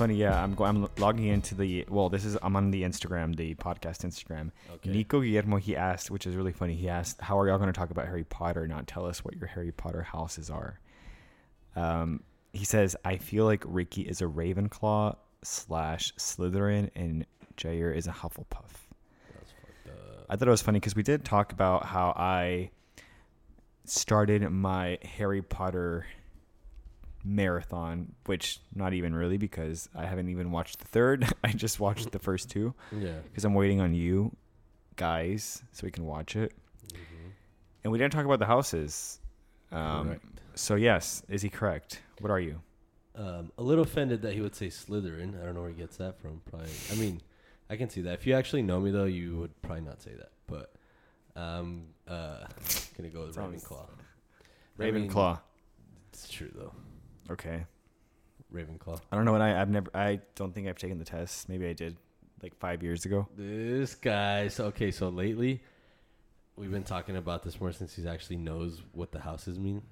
Funny, yeah. I'm go- I'm logging into the well. This is I'm on the Instagram, the podcast Instagram. Okay. Nico Guillermo he asked, which is really funny. He asked, "How are y'all going to talk about Harry Potter? Not tell us what your Harry Potter houses are." Um, he says, "I feel like Ricky is a Ravenclaw slash Slytherin, and Jair is a Hufflepuff." That's fucked up. I thought it was funny because we did talk about how I started my Harry Potter marathon, which not even really because I haven't even watched the third. I just watched the first two Yeah. because I'm waiting on you guys so we can watch it. And we didn't talk about the houses. Um, so yes, is he correct? What are you? Um, a little offended that he would say Slytherin. I don't know where he gets that from. Probably. I mean, I can see that. If you actually know me though, you would probably not say that. But um, uh, gonna go with Sounds- Ravenclaw. I mean, Ravenclaw. It's true though. Okay. Ravenclaw. I don't know what I. I've never. I don't think I've taken the test. Maybe I did, like five years ago. This guy. So okay. So lately, we've been talking about this more since he actually knows what the houses mean.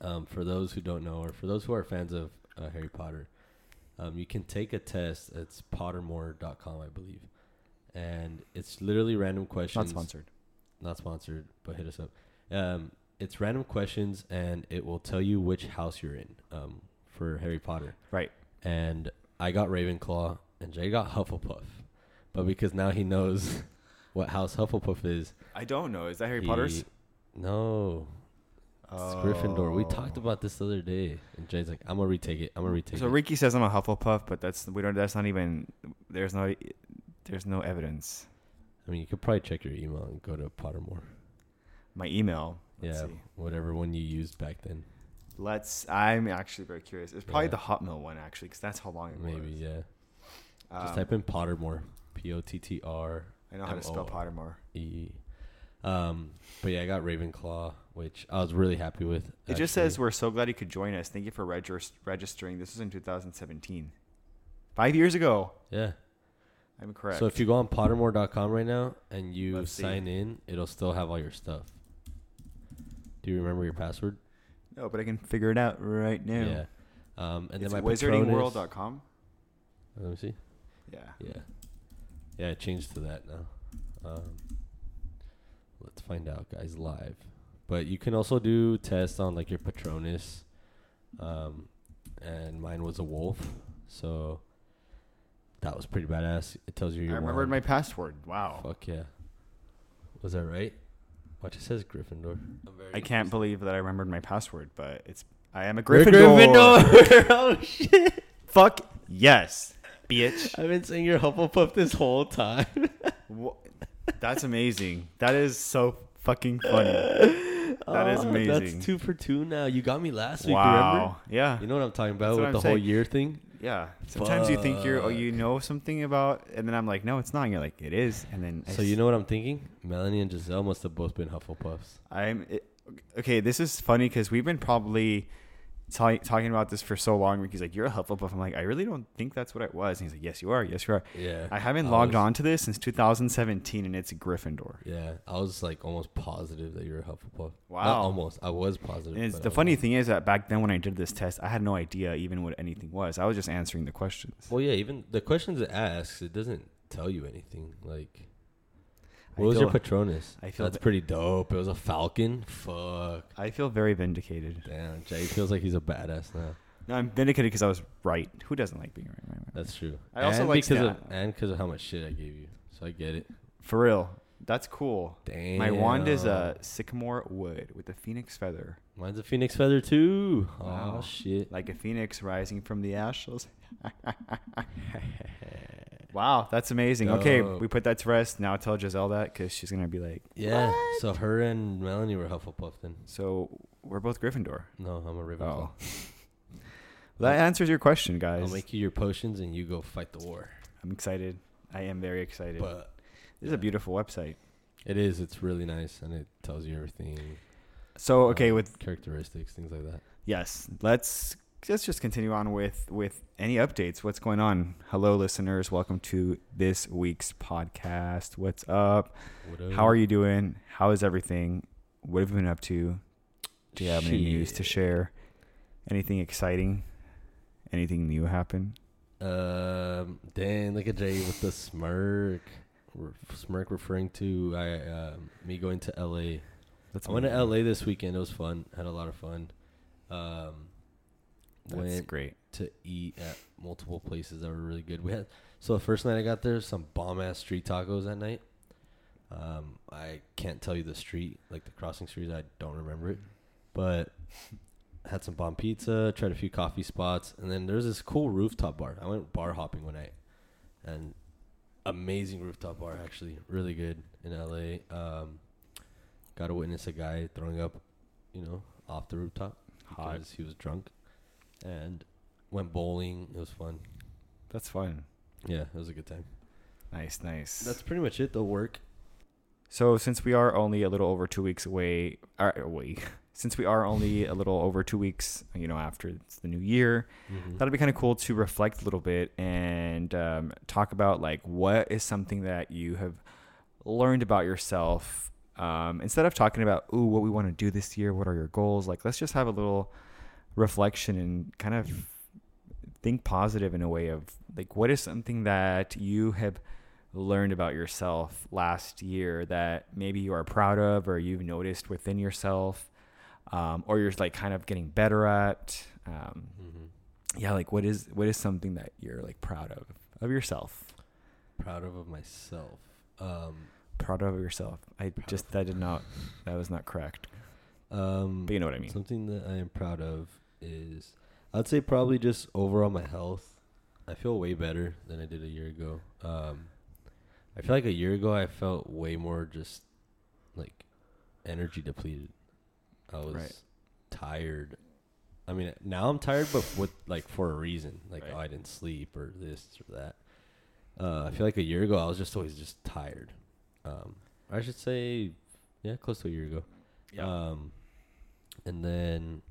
Um, for those who don't know, or for those who are fans of uh, Harry Potter, um, you can take a test. It's Pottermore.com, I believe, and it's literally random questions. Not sponsored. Not sponsored, but hit us up. Um, it's random questions, and it will tell you which house you're in. Um, for Harry Potter Right. and I got Ravenclaw, and Jay got Hufflepuff. But because now he knows what house Hufflepuff is, I don't know. Is that Harry he- Potter's? No, it's Gryffindor. We talked about this the other day, and Jay's like, "I'm gonna retake it. I'm gonna retake So it." So Ricky says I'm a Hufflepuff, but that's we don't. That's not even. There's no. There's no evidence. I mean, you could probably check your email and go to Pottermore. My email. Let's yeah, see. whatever one you used back then. Let's. I'm actually very curious. It's probably Yeah. the Hotmail one actually, because that's how long it Maybe, was. Maybe yeah. Just Um, type in Pottermore. P O T T R I know how to spell Pottermore. E. Um, but yeah, I got Ravenclaw, which I was really happy with. It just says we're so glad you could join us. Thank you for regis- registering. This was in 2017, five years ago. yeah. I'm correct. So if you go on Pottermore.com right now and you Let's see. sign in, it'll still have all your stuff. Do you remember your password? no, but I can figure it out right now. Yeah. Um, and it's then my wizardingworld.com. Let me see. Yeah. Yeah. Yeah, it changed to that now. Um, let's find out, guys, live. But you can also do tests on like your Patronus. Um, and mine was a wolf, so that was pretty badass. It tells you I remembered my password. Wow. Fuck yeah. Was that right? Watch, it says Gryffindor. I'm very I can't believe that I remembered my password, but it's I am a We're Gryffindor. Gryffindor. oh shit! Fuck yes, bitch. I've been saying you're Hufflepuff this whole time. That's amazing. That is so fucking funny. That is Oh, amazing. That's two for two now. You got me last week. Remember? Wow. Yeah. You know what I'm talking about That's what with I'm the whole saying. year thing. Yeah. Sometimes you think you're oh you know something about, and then I'm like, no, it's not. And you're like, it is, and then I So you know what I'm thinking? Melanie and Giselle must have both been Hufflepuffs. I'm it, okay. This is funny because we've been probably ta- talking about this for so long. He's like, "You're a Hufflepuff." I'm like, "I really don't think that's what it was." And he's like, "Yes, you are. Yes, you are." Yeah. I haven't I logged was- on to this since 2017, and it's Gryffindor. Yeah, I was like almost positive that you're a Hufflepuff. Not Wow. almost. I was positive. And it's, the funny thing is that back then when I did this test, I had no idea even what anything was. I was just answering the questions. Well, yeah. Even the questions it asks, it doesn't tell you anything. Like, I what was your Patronus? I feel that's that- pretty dope. It was a falcon. Fuck. I feel very vindicated. Damn, Jay feels like he's a badass now. No, I'm vindicated because I was right. Who doesn't like being right? right, right? That's true. I also and like because of and because of how much shit I gave you, so I get it. For real. That's cool. Damn. My wand is a sycamore wood with a phoenix feather, Mine's a phoenix feather too. Wow. Oh shit. like a phoenix rising from the ashes. wow, that's amazing. Okay, Dope. we put that to rest. Now tell Giselle that because she's gonna be like, Yeah. So her and Melanie were Hufflepuff then. so we're both Gryffindor. No, I'm a Ravenclaw. Oh. Well, that answers your question, guys. I'll make you your potions and you go fight the war. I'm excited. I am very excited. But this is a beautiful website. it is. It's really nice and it tells you everything. So okay, um, with characteristics, things like that. yes, let's let's just continue on with with any updates. What's going on? Hello, listeners. Welcome to this week's podcast. What's up? What How are you doing? How is everything? What have you been up to? Do you have any news to share? Anything exciting? Anything new happen? Um, dang, look at Jay with the smirk. Smirk referring to I um, me going to L.A. That's I went to L.A. this weekend. It was fun. Had a lot of fun. Um, That's went great. to eat at multiple places that were really good. We had so the first night I got there, some bomb ass street tacos that night. Um, I can't tell you the street, like the crossing street. I don't remember it, but had some bomb pizza. Tried a few coffee spots, and then there's this cool rooftop bar. I went bar hopping one night, and amazing rooftop bar actually, really good in LA. Um, got to witness a guy throwing up, you know, off the rooftop Hot. because he was drunk, and went bowling. It was fun. That's fun. Yeah, it was a good time. Nice, nice. That's pretty much it. The work. So since we are only a little over two weeks away, or away, since we are only a little over two weeks, you know, after it's the new year, Mhm. that'd be kind of cool to reflect a little bit and um, talk about like what is something that you have learned about yourself. Um, instead of talking about ooh what we want to do this year, what are your goals? Like let's just have a little reflection and kind of think positive in a way of like what is something that you have learned about yourself last year that maybe you are proud of or you've noticed within yourself um, or you're like kind of getting better at? Um, Mhm. yeah like what is what is something that you're like proud of of yourself? Proud of, of myself. Um, proud of yourself. I just that did not that was not correct. Um, but you know what i mean. Something that I am proud of is, I'd say probably just overall my health. I feel way better than I did a year ago. Um, I feel like a year ago I felt way more just like energy depleted. I was Right. tired. I mean, now I'm tired, but with like for a reason. Like Right. oh, I didn't sleep or this or that. Uh, I feel like a year ago I was just always just tired. Um, I should say, yeah, close to a year ago. Um, and then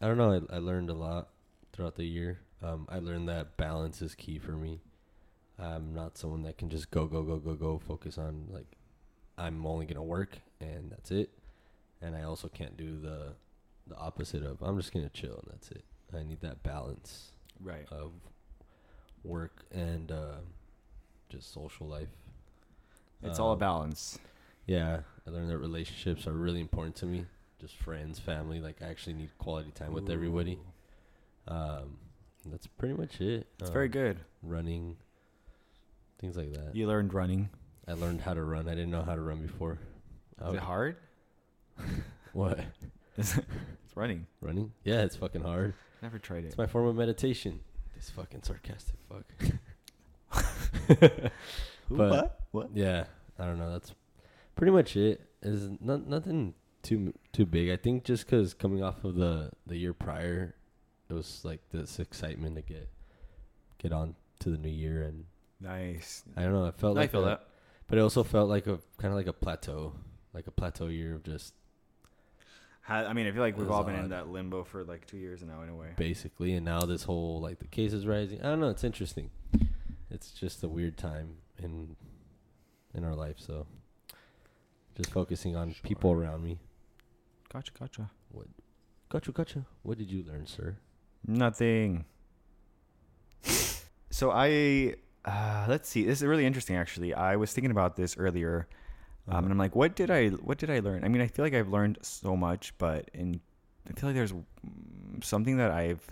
I don't know. I, I learned a lot throughout the year. Um, I learned that balance is key for me. I'm not someone that can just go go go go go focus on like I'm only gonna work and that's it. And I also can't do the the opposite of I'm just gonna chill and that's it. I need that balance right of work and uh, just social life. it's all a Um, balance Yeah, I learned that relationships are really important to me. Just friends, family. Like I actually need quality time with everybody. Um, that's pretty much it. it's very Um, good Running, things like that. you learned running I learned how to run. I didn't know how to run before. Is would- it hard What it's running running? Yeah, it's fucking hard. never tried it It's my form of meditation. This fucking sarcastic fuck. but- what what Yeah, I don't know. That's pretty much it. Is not nothing too too big. I think just because coming off of the the year prior, it was like this excitement to get get on to the new year, and nice I don't know. It felt I like feel a- that but it also felt like a kind of like a plateau, like a plateau year of just I mean, I feel like we've all been in that limbo for like two years now, in a way. basically, and now this whole like the cases rising. I don't know. It's interesting. It's just a weird time in in our life. So just focusing on people around me. Gotcha, gotcha. What? Gotcha, gotcha. What did you learn, sir? Nothing. so I, uh, let's see. This is really interesting, actually. I was thinking about this earlier, um, and I'm like, what did I, what did I learn? I mean, I feel like I've learned so much, but in, I feel like there's mm, something that I've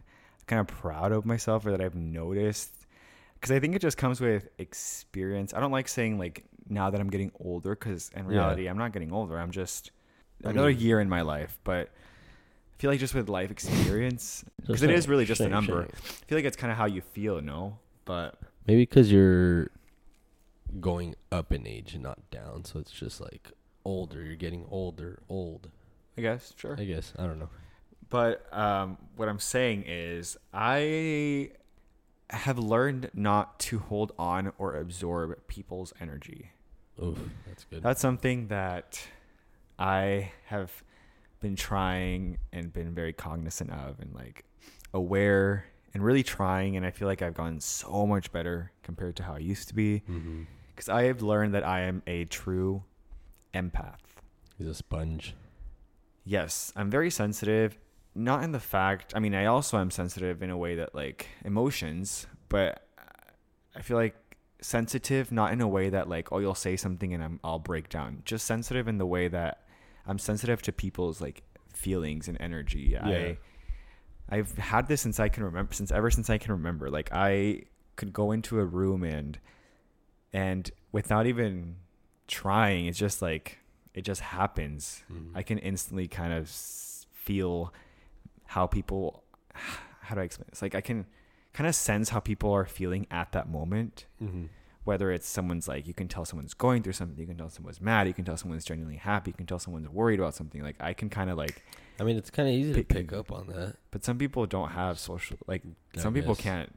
kind of proud of myself or that I've noticed because I think it just comes with experience. I don't like saying like now that I'm getting older because in Yeah. reality I'm not getting older. I'm just I another mean- year in my life, but I feel like just with life experience because it is really just a number. I feel like it's kind of how you feel, no? But Maybe because you're going up in age and not down, so it's just like older. You're getting older, old. I guess sure. I guess I don't know. But um, what I'm saying is, I have learned not to hold on or absorb people's energy. Oof, that's good. That's something that I have been trying and been very cognizant of and like aware and really trying. And I feel like I've gotten so much better compared to how I used to be mm-hmm. because I have learned that I am a true empath. He's a sponge. Yes, I'm very sensitive. Not in the fact, I mean, I also am sensitive in a way that like emotions, but I feel like sensitive not in a way that like oh you'll say something and I'm, I'll break down. Just sensitive in the way that I'm sensitive to people's like feelings and energy. Yeah. I I've had this since I can remember, since ever since I can remember. Like I could go into a room and and without even trying, it's just like it just happens. Mhm. I can instantly kind of feel how people how do I explain this? Like I can kind of sense how people are feeling at that moment. Mm-hmm. Whether it's someone's like you can tell someone's going through something, you can tell someone's mad, you can tell someone's genuinely happy, you can tell someone's worried about something. Like I can kind of like I mean, it's kind of easy Pick- to pick up on that. but some people don't have social like I some people can't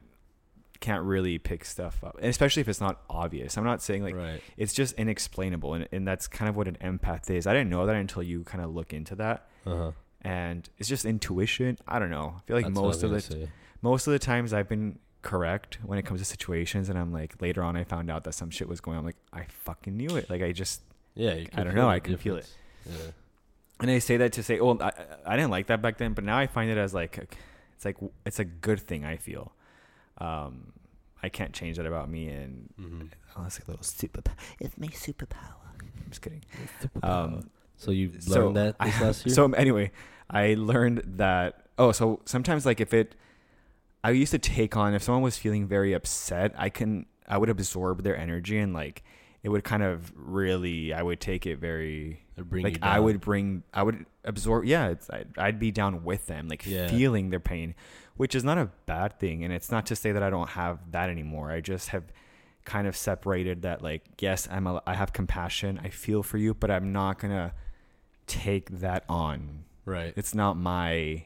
can't really pick stuff up. And especially if it's not obvious. I'm not saying like right. it's just inexplainable and, and that's kind of what an empath is. I didn't know that until you kind of look into that. Uh huh. and it's just intuition. I don't know. I feel like most of the say. most of the times I've been correct when it comes to situations, and I'm like later on I found out that some shit was going. on. I'm like I fucking knew it. Like I just Yeah, you I don't know, I can feel it. Yeah. and I say that to say, oh, I, I didn't like that back then, but now I find it as like it's like it's a good thing. I feel. Um, I can't change that about me, and Mm-hmm. unless a little super. It's my superpower. I'm just kidding. Um, so you so learned that this I- last year. So anyway, I learned that. Oh, so sometimes like if it, I used to take on if someone was feeling very upset, I can I would absorb their energy and like it would kind of really I would take it very bring like I would bring I would absorb yeah it's, I'd, I'd be down with them like Yeah. feeling their pain, which is not a bad thing and it's not to say that I don't have that anymore. I just have kind of separated that like yes I'm a, I have compassion I feel for you but I'm not gonna take that on right. it's not my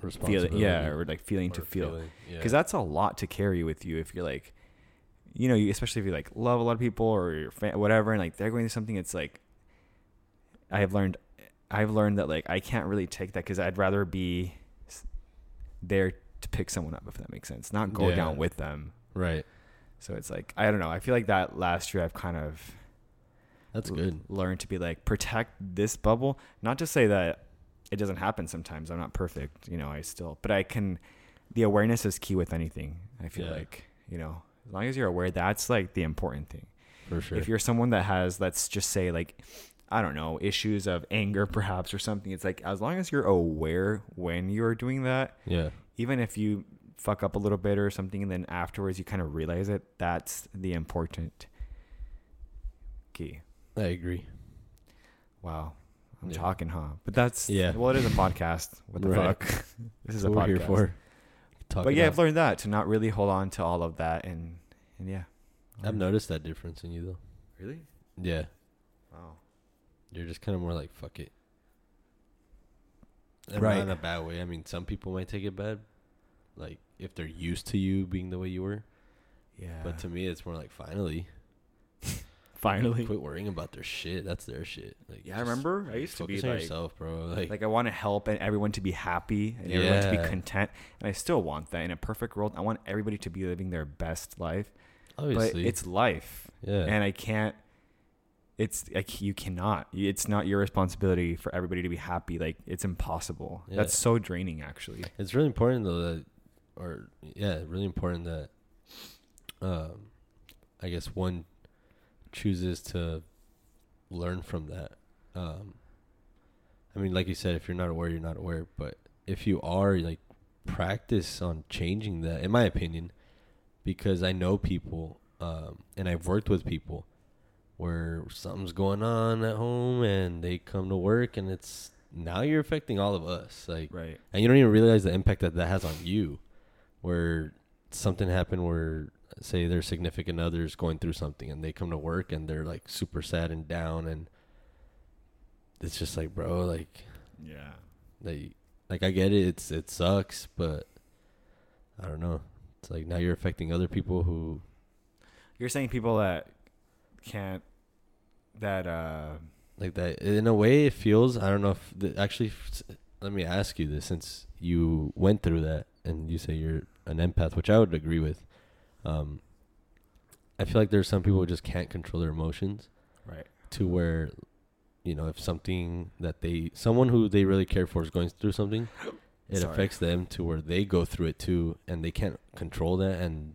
Responsibility. yeah or like feeling to feel feeling, yeah. because that's a lot to carry with you if you're like you know you, especially if you like love a lot of people or your fan, whatever and like they're going through something it's like i have learned i've learned that like i can't really take that because i'd rather be there to pick someone up if that makes sense not go Yeah. down with them right. so it's like i don't know i feel like that last year i've kind of That's good. learned to be like protect this bubble not to say that it doesn't happen sometimes i'm not perfect you know i still but i can the awareness is key with anything i feel Yeah. like you know as long as you're aware that's like the important thing For sure. if you're someone that has let's just say like i don't know issues of anger perhaps or something it's like as long as you're aware when you're doing that yeah. even if you fuck up a little bit or something and then afterwards you kind of realize it that's the important key I agree. Wow. I'm Yeah. talking, huh? But that's Yeah. Well, it is a podcast. What the Right. fuck? this is That's a what podcast. we're here for. Talk But yeah, out. I've learned that to not really hold on to all of that, and and yeah. I've noticed that difference in you though. Really? Yeah. Wow. You're just kind of more like fuck it. And Right. Not in a bad way. I mean, some people might take it bad, like if they're used to you being the way you were. Yeah. But to me, it's more like finally, finally, quit worrying about their shit. That's their shit. Like, yeah. I remember I used to be on like, yourself, bro. Like, like I want to help and everyone to be happy and everyone to be content, and I still want that. In a perfect world, I want everybody to be living their best life. obviously, But it's life, yeah, and I can't. It's like you cannot. It's not your responsibility for everybody to be happy. Like it's impossible. Yeah. That's so draining, actually. It's really important though that, or yeah, really important that, um, I guess one chooses to learn from that. Um, I mean, like you said, if you're not aware, you're not aware. But if you are, like, practice on changing that. In my opinion, because I know people, um, and I've worked with people where something's going on at home and they come to work and it's now you're affecting all of us like Right. and you don't even realize the impact that that has on you where something happened where say their significant others going through something and they come to work and they're like super sad and down and it's just like bro like Yeah. they like I get it. It's it sucks but I don't know. It's like now you're affecting other people who You're saying people that can't that uh like that in a way it feels i don't know if the, actually let me ask you this since you went through that and you say you're an empath which i would agree with um i feel like there's some people who just can't control their emotions right. to where you know if something that they someone who they really care for is going through something it Sorry. affects them to where they go through it too and they can't control that and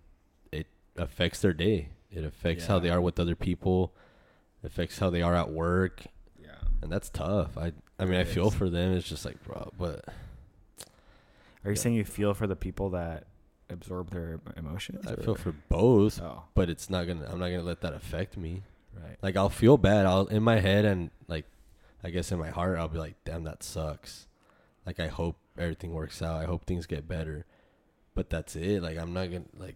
it affects their day it affects how they are with other people affects how they are at work Yeah. and that's tough. I I mean, I feel is. for them. It's just like, bro, but Are you Yeah. saying you feel for the people that absorb their emotions? I or- feel for both. Oh, But it's not gonna. I'm not gonna let that affect me. right. Like I'll feel bad. I'll in my head and like, I guess in my heart, I'll be like, damn, that sucks. Like I hope everything works out. I hope things get better. But that's it. Like I'm not gonna like.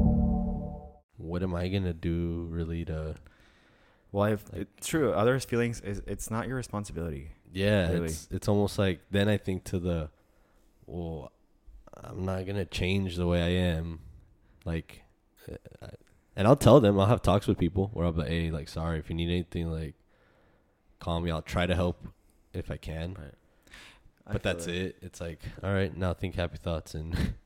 What am I gonna do really to? Well, I've, Like- it's true. Others' feelings is it's not your responsibility. Yeah, Really. it's it's almost like then I think to the, well, I'm not gonna change the way I am, like, uh, and I'll tell them I'll have talks with people where I'll be like, hey, like, sorry if you need anything, like, call me. I'll try to help if I can, Right. But feel that's that. it. It's like, all right, now think happy thoughts and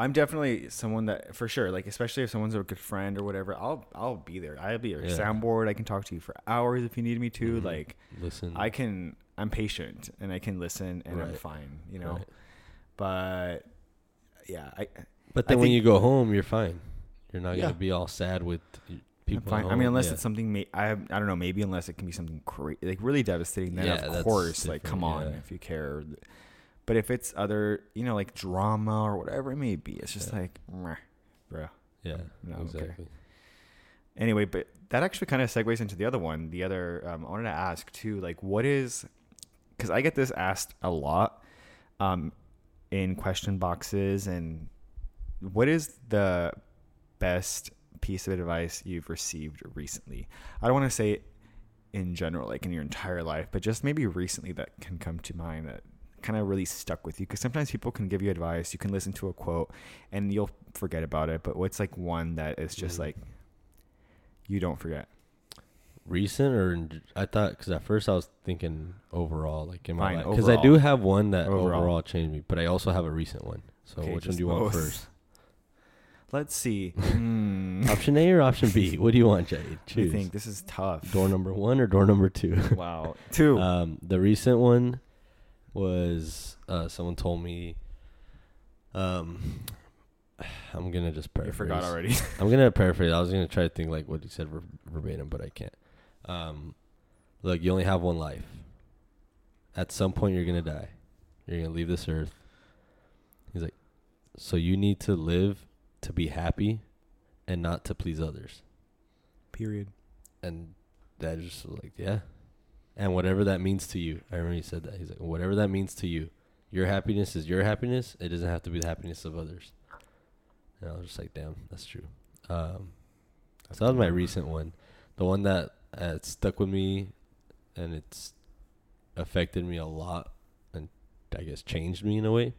I'm definitely someone that for sure, like especially if someone's a good friend or whatever, I'll I'll be there. I'll be your Yeah. soundboard. I can talk to you for hours if you need me to. Mhm. Like listen. I can I'm patient and I can listen and I'm fine, you know. Right. But yeah, I But I then when you go home, you're fine. You're not Yeah. gonna be all sad with people. I mean, unless Yeah. it's something I I don't know, maybe unless it can be something cra- like really devastating. Then Yeah, of course, like come on, if you care. But if it's other, you know, like drama or whatever it may be, it's just Yeah. like, meh, bro. yeah, No, exactly. Anyway, but that actually kind of segues into the other one. The other, um, I wanted to ask too, like, what is, because I get this asked a lot, um, in question boxes, and what is the best piece of advice you've received recently? I don't want to say in general, like in your entire life, but just maybe recently that can come to mind that kind of really stuck with you. Because sometimes people can give you advice, you can listen to a quote, and you'll forget about it. But what's like one that is just Mhm. like you don't forget? Recent or I thought because at first I was thinking overall, like in my Fine, life, because I do have one that Overall. overall. changed me, but I also have a recent one. So Okay, which one do you want first? Let's see. Hmm. option A or option B? What do you want? I Choose. think this is tough. Door number one or door number two? Wow. Two. Um, the recent one was uh, someone told me. Um, I'm gonna just you paraphrase. forgot already. I'm gonna paraphrase. I was gonna try to think like what he said ver- verbatim, but I can't. Um, look, you only have one life. At some point, you're gonna die. You're gonna leave this earth. He's like, so you need to live to be happy, and not to please others. Period. And that just was like, yeah. And whatever that means to you, I remember he said that. He's like, whatever that means to you, your happiness is your happiness. It doesn't have to be the happiness of others. And I was just like, damn, that's true. Um, so that was my recent one. The one that uh, stuck with me and it's affected me a lot and I guess changed me in a way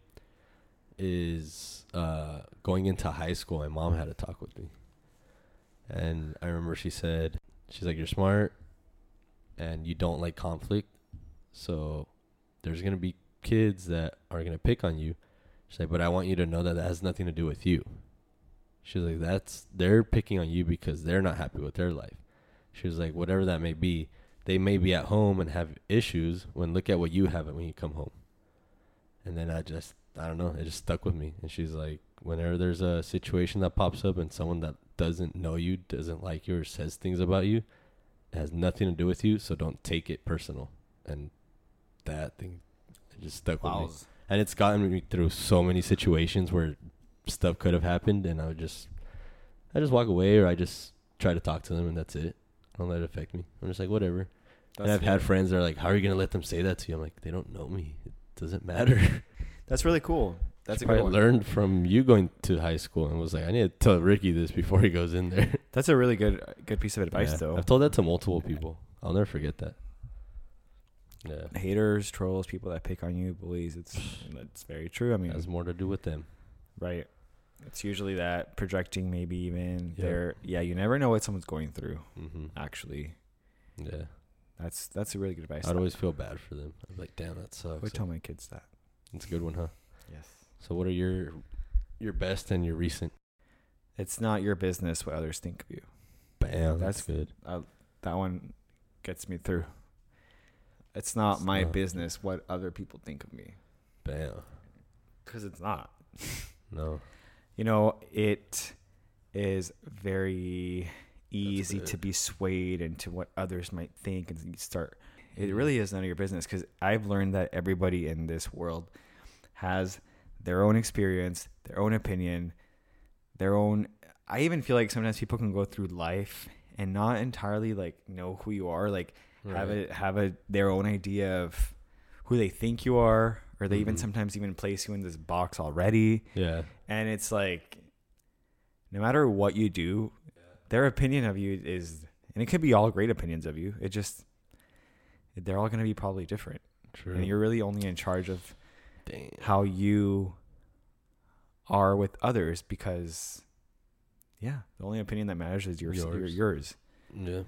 is uh, going into high school. My mom had a talk with me. And I remember she said, she's like, you're smart and you don't like conflict. So there's going to be kids that are going to pick on you. She's like, but I want you to know that that has nothing to do with you. She's like, "That's they're picking on you because they're not happy with their life." She was like, "Whatever that may be, they may be at home and have issues. When look at what you have when you come home." And then I just, I don't know, it just stuck with me. And she's like, whenever there's a situation that pops up and someone that doesn't know you, doesn't like you, or says things about you, it has nothing to do with you. So don't take it personal. And that thing, it just stuck with me. And it's gotten me through so many situations where stuff could have happened and i would just i just walk away or i just try to talk to them and that's it. I don't let it affect me. I'm just like whatever. And i've had friends that are like how are you gonna let them say that to you? I'm like they don't know me. It doesn't matter. That's really cool. That's a good one. learned from you going to high school and was like i need to tell ricky this before he goes in there That's a really good good piece of advice Yeah. though. i've told that to multiple people i'll never forget that yeah Haters, trolls, people that pick on you, bullies. It's it's very true. I mean, it has more to do with them right. It's usually that projecting, maybe even Yeah. there. Yeah, you never know what someone's going through. hmm Actually, yeah that's that's a really good advice. i'd always feel bad for them i'm like damn that I sucks would tell my kids that. it's a good one huh Yes. So what are your your best and your recent? It's not your business what others think of you. Bam, That's- that's, good. That one gets me through. It's not It's my not. business what other people think of me Bam. because it's not. No. You know, it is very easy to be swayed into what others might think and you start it Mhm. really is none of your business because I've learned that everybody in this world has their own experience, their own opinion, their own I even feel like sometimes people can go through life and not entirely like know who you are, like have Right. a have a their own idea of who they think you are, or they even Mhm. sometimes even place you in this box already. Yeah. And it's like, no matter what you do, their opinion of you is, and it could be all great opinions of you. It just, they're all going to be probably different. True. And you're really only in charge of Damn. how you are with others because, yeah, the only opinion that matters is yours. Yours. yours. Yeah.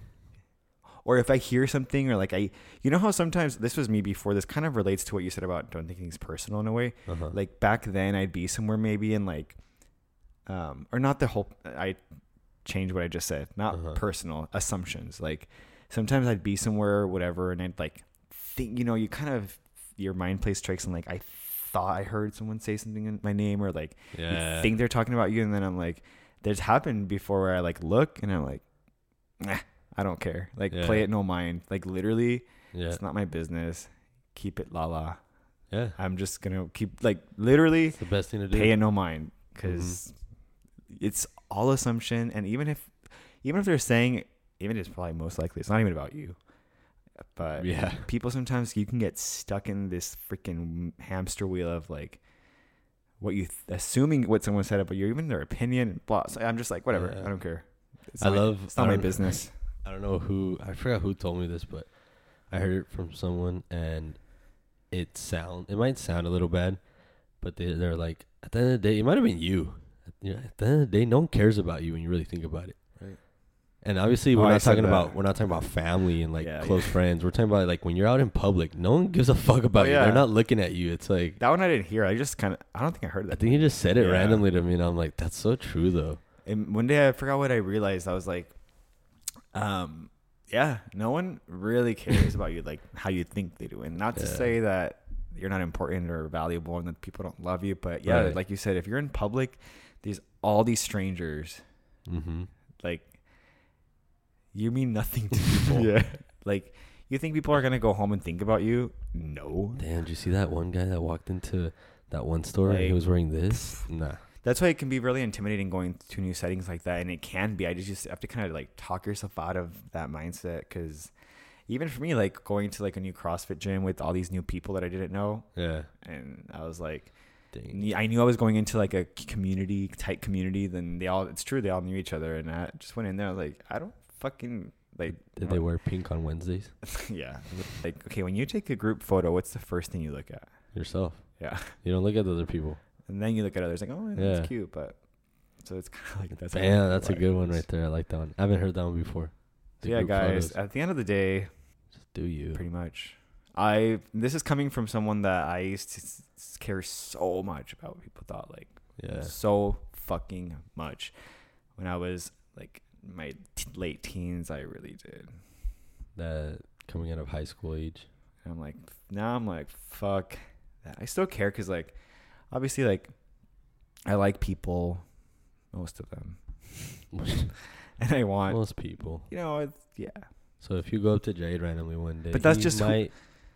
Or if I hear something, or like I, you know how sometimes this was me before. This kind of relates to what you said about don't think things personal in a way. Uh-huh. like back then I'd be somewhere maybe in like um or not the whole I changed what I just said not Uh-huh. personal assumptions like sometimes I'd be somewhere or whatever and I'd like think you know you kind of your mind plays tricks and like I thought I heard someone say something in my name or like yeah. you think they're talking about you and then I'm like there's happened before where I like look and I'm like nah I don't care like play it no mind like literally yeah. it's not my business keep it la la Yeah. I'm just gonna keep like literally It's the best thing to do. pay it no mind because Mm-hmm. it's all assumption and even if even if they're saying even if it's probably most likely it's not even about you but Yeah. people sometimes you can get stuck in this freaking hamster wheel of like what you th- assuming what someone said about you even their opinion and blah so i'm just like whatever Yeah. i don't care it's I my- love. it's not my business I don't know who. I forgot who told me this, but I heard it from someone, and it sound. It might sound a little bad, but they they're like at the end of the day, it might have been you. You At the end of the day, no one cares about you when you really think about it. And obviously, Oh, we're I not talking that. about we're not talking about family and like Yeah, close yeah. friends. We're talking about like when you're out in public, no one gives a fuck about Oh, you. yeah. They're not looking at you. It's like that one i didn't hear i just kind of i don't think i heard that. I think he just said it randomly to me, and I'm like, that's so true though. And one day I forgot what I realized. I was like, um, yeah, no one really cares about you like how you think they do. And not to say that you're not important or valuable and that people don't love you, but yeah, Right. like you said, if you're in public, there's all these strangers. Mm-hmm. Like, you mean nothing to people. Yeah. Like, you think people are gonna go home and think about you? No. Damn, did you see that one guy that walked into that one store and he was wearing this? Nah. That's why it can be really intimidating going to new settings like that, and it can be. I just, just have to kind of like talk yourself out of that mindset because even for me, like going to like a new CrossFit gym with all these new people that I didn't know, Yeah. and I was like, Dang. I knew I was going into like a community, tight community. Then they all, it's true, they all knew each other, and I just went in there. I was like, I don't fucking like. Did they wear pink on Wednesdays? yeah. Like, okay, when you take a group photo, what's the first thing you look at? Yourself. Yeah, You don't look at the other people. and then you look at others like, oh, Yeah. that's cute, but so it's kind of like that's. Damn, that's a good one right there. I like that one. I haven't heard that one before. The yeah, guys. photos. At the end of the day, Just do you. pretty much, I this is coming from someone that I used to care so much about what people thought. Like Yeah. so fucking much. When I was like my late teens, I really did. That coming out of high school age. And I'm like, now I'm like, fuck that. I still care because, like, obviously, like, I like people, most of them, and I want, Most people. you know, it's, yeah. So if you go up to Jade randomly one day, But that's he just who-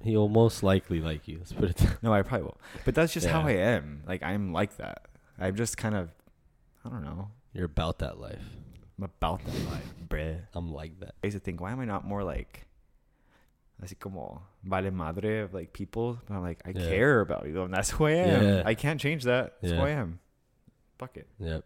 He'll most likely like you. Let's put it. That. No, I probably will. But that's just how I am. Like, I'm like that. I'm just kind of, I don't know. You're about that life. I'm about that life, bruh. I'm like that. I used to think, why am I not more like, así como vale madre of like people? But I'm like, I Yeah. care about you, and that's who I am. Yeah. I can't change that. That's who I am. Fuck it. Yep.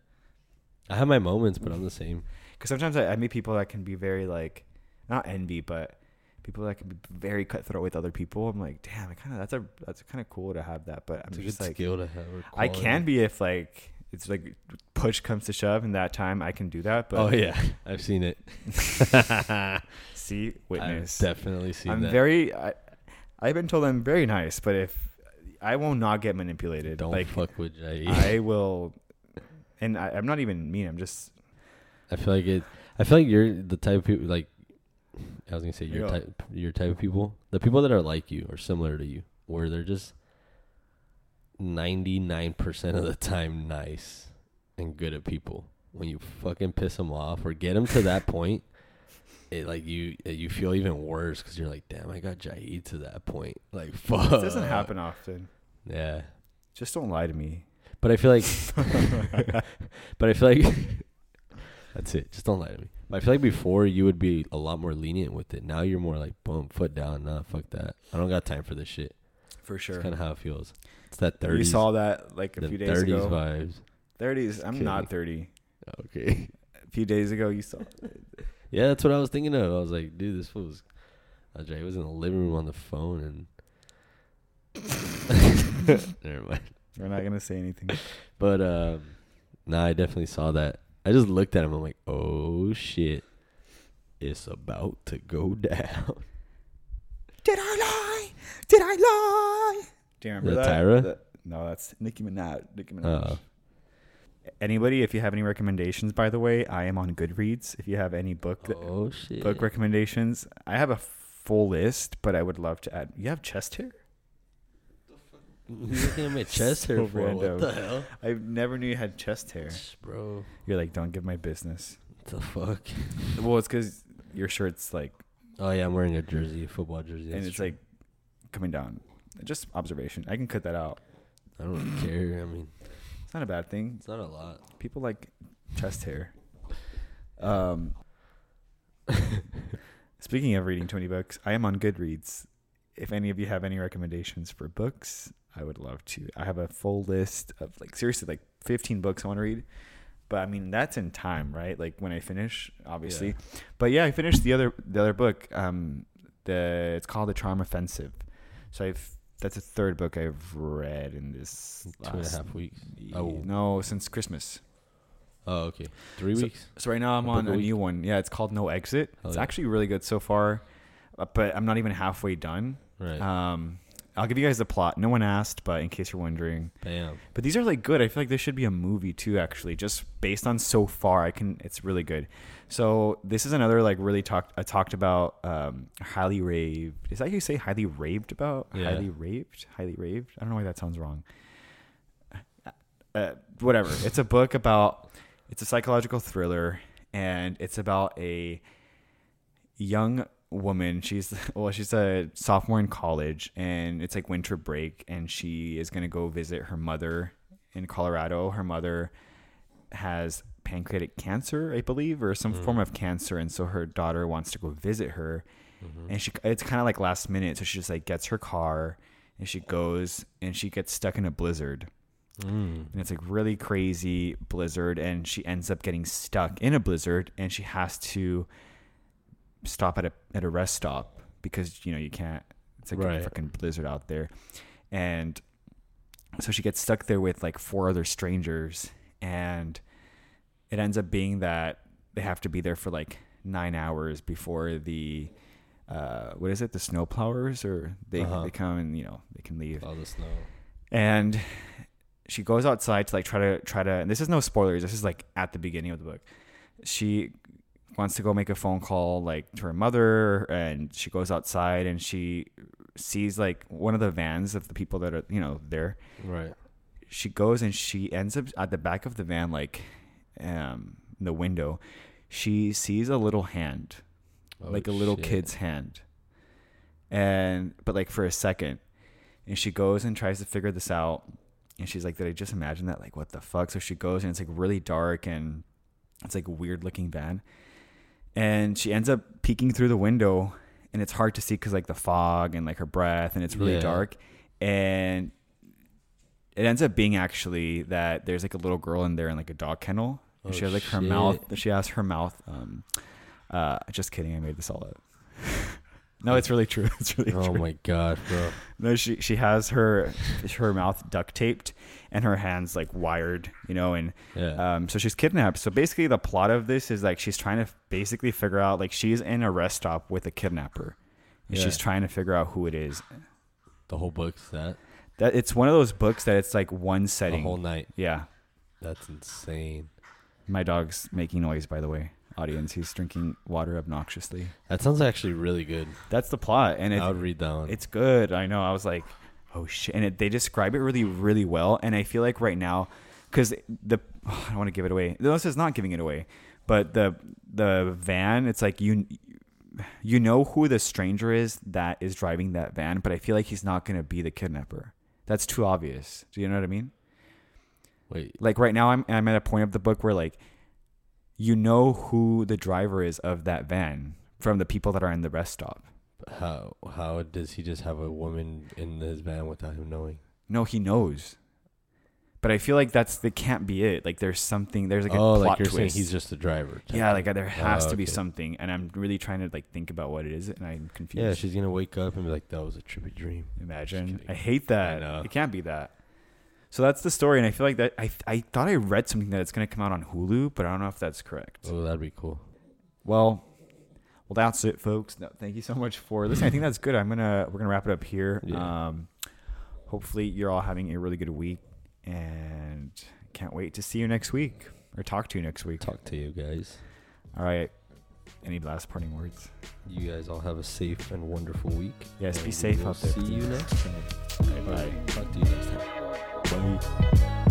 I have my moments, but I'm the same. Because sometimes I, I meet people that can be very like, not envy, but people that can be very cutthroat with other people. I'm like, damn, I kind of that's a that's kind of cool to have that. But I'm It's a just good like, skill to have. I can be if like it's like push comes to shove, and that time I can do that. But oh yeah, I've seen it. see, witness. I've definitely seen I'm that. very. I, I've been told I'm very nice, but if I will not get manipulated, Don't like fuck with Jay. I will, and I, I'm not even mean. I'm just I feel like it. I feel like you're the type of people like. I was gonna say your type. Your type of people. The people that are like you or similar to you, where they're just ninety nine percent of the time nice and good at people. When you fucking piss them off or get them to that point, it like you eh, you feel even worse because you're like, damn, I got Jaid to that point. Like, fuck. it doesn't happen often. Yeah, Just don't lie to me. but I feel like, but I feel like that's it. Just don't lie to me. But I feel like before you would be a lot more lenient with it. Now you're more like, boom, foot down. Nah, fuck that. I don't got time for this shit. For sure. It's kind of how it feels. It's that 30s. You saw that like a few days 30s ago. vibes. 30s. I'm kidding. not 30. Okay. A few days ago, you saw. Yeah, that's what I was thinking of. I was like, dude, this fool was. Uh, Jay was in the living room on the phone and. Never mind. We're not gonna say anything. But um, nah, I definitely saw that. I just looked at him. I'm like, oh shit, it's about to go down. Did I lie? Did I lie? Do you remember Is that? that Tyra? No, that's Nicki Minaj. Nicki Minaj. Uh, Anybody, if you have any recommendations, by the way, I am on Goodreads. If you have any book oh shit. book recommendations, I have a full list, but I would love to add. You have chest hair? You looking at my chest So hair for? random. What the hell, I never knew you had chest hair. bro? You're like, don't give my business. What the fuck? Well, it's because your shirt's like, Oh yeah, I'm wearing a jersey, a football jersey. and that's it's true. like coming down. Just observation. I can cut that out. I don't really care. I mean, It's not a bad thing. it's not a lot. People like chest hair. Um, speaking of reading 20 books, I am on Goodreads. If any of you have any recommendations for books, I would love to. I have a full list of like seriously like 15 books I want to read. But I mean that's in time, right? Like when I finish, obviously. Yeah. But yeah, I finished the other the other book. Um, the it's called The Charm Offensive. So I've that's the third book I've read in this Two and a half weeks. Oh. No, since Christmas. Oh, okay. Three So- weeks. So right now I'm A on a a week? new one. Yeah, it's called No Exit. Oh, it's yeah. actually really good so far, uh, but I'm not even halfway done. Right. Um, I'll give you guys the plot. No one asked, but in case you're wondering, Bam. but these are like good. I feel like there should be a movie too. Actually, just based on so far, I can. It's really good. So this is another like really talked. I talked about um, highly raved. Is that how you say highly raved about? Yeah. Highly raved. Highly raved. I don't know why that sounds wrong. Uh, whatever. It's a book about. It's a psychological thriller, and it's about a young woman. She's well, she's a sophomore in college, and it's like winter break, and she is gonna go visit her mother in Colorado. Her mother has pancreatic cancer, I believe, or some form of cancer, and so her daughter wants to go visit her. And she, it's kind of like last minute, so she just like gets her car and she goes and she gets stuck in a blizzard Mm. and it's like really crazy blizzard and she ends up getting stuck in a blizzard and she has to stop at a at a rest stop because you know you can't it's like Right. a fucking blizzard out there and so she gets stuck there with like four other strangers and it ends up being that they have to be there for like nine hours before the uh what is it the snow plowers or they Uh-huh. they come and you know they can leave All the snow. and she goes outside to like try to try to. And this is no spoilers. This is like at the beginning of the book. She wants to go make a phone call like to her mother, and she goes outside and she sees like one of the vans of the people that are you know there. Right. She goes and she ends up at the back of the van, like um, the window. She sees a little hand Oh, like a little shit. kid's hand. And but like for a second, and she goes and tries to figure this out, and she's like, "Did I just imagine that? Like, what the fuck?" So she goes and it's like really dark and it's like a weird looking van, and she ends up peeking through the window, and it's hard to see because like the fog and like her breath, and it's really Yeah. dark, and it ends up being actually that there's like a little girl in there in like a dog kennel. And Oh, she has like her shit. mouth. She has her mouth. Um, uh, just kidding. I made this all up. no, it's really true. It's really Oh true. my gosh, bro. No, she she has her her mouth duct taped and her hands like wired, you know, and Yeah. um, so she's kidnapped. So basically, the plot of this is like she's trying to basically figure out like she's in a rest stop with a kidnapper, and Yeah. she's trying to figure out who it is. the whole book's that That it's one of those books that it's like one the setting. whole night. yeah, That's insane. my dog's making noise. By the way, audience, he's drinking water obnoxiously. That sounds actually really good. That's the plot, and it, I would read that one. It's good. I know. I was like, oh shit, and it, they describe it really, really well. And I feel like right now, because the I don't want to give it away. This is not giving it away, but the the van. It's like you you know who the stranger is that is driving that van, but I feel like he's not gonna be the kidnapper. That's too obvious. Do you know what I mean? Wait, Like right now, I'm I'm at a point of the book where like you know who the driver is of that van from the people that are in the rest stop. How how does he just have a woman in his van without him knowing? No, he knows. But I feel like that's that can't be it. Like there's something. There's like a oh, plot like you're twist. saying he's just a driver. yeah, like there has Oh, to be okay. something, and I'm really trying to like think about what it is, and I'm confused. Yeah, she's gonna wake up and be like, "That was a trippy dream." Imagine. I hate that. know. It can't be that. So that's the story, and I feel like that. I I thought I read something that it's gonna come out on Hulu, but I don't know if that's correct. Oh, that'd be cool. Well, well, that's it, folks. No, thank you so much for listening. I think that's good. I'm gonna we're gonna wrap it up here. Yeah. Um, hopefully, you're all having a really good week, and can't wait to see you next week or talk to you next week. Talk to you guys. All right. Any last parting words? You guys all have a safe and wonderful week. Yes, be safe out there. See you next time. All right, bye. Talk to you next time. Bye.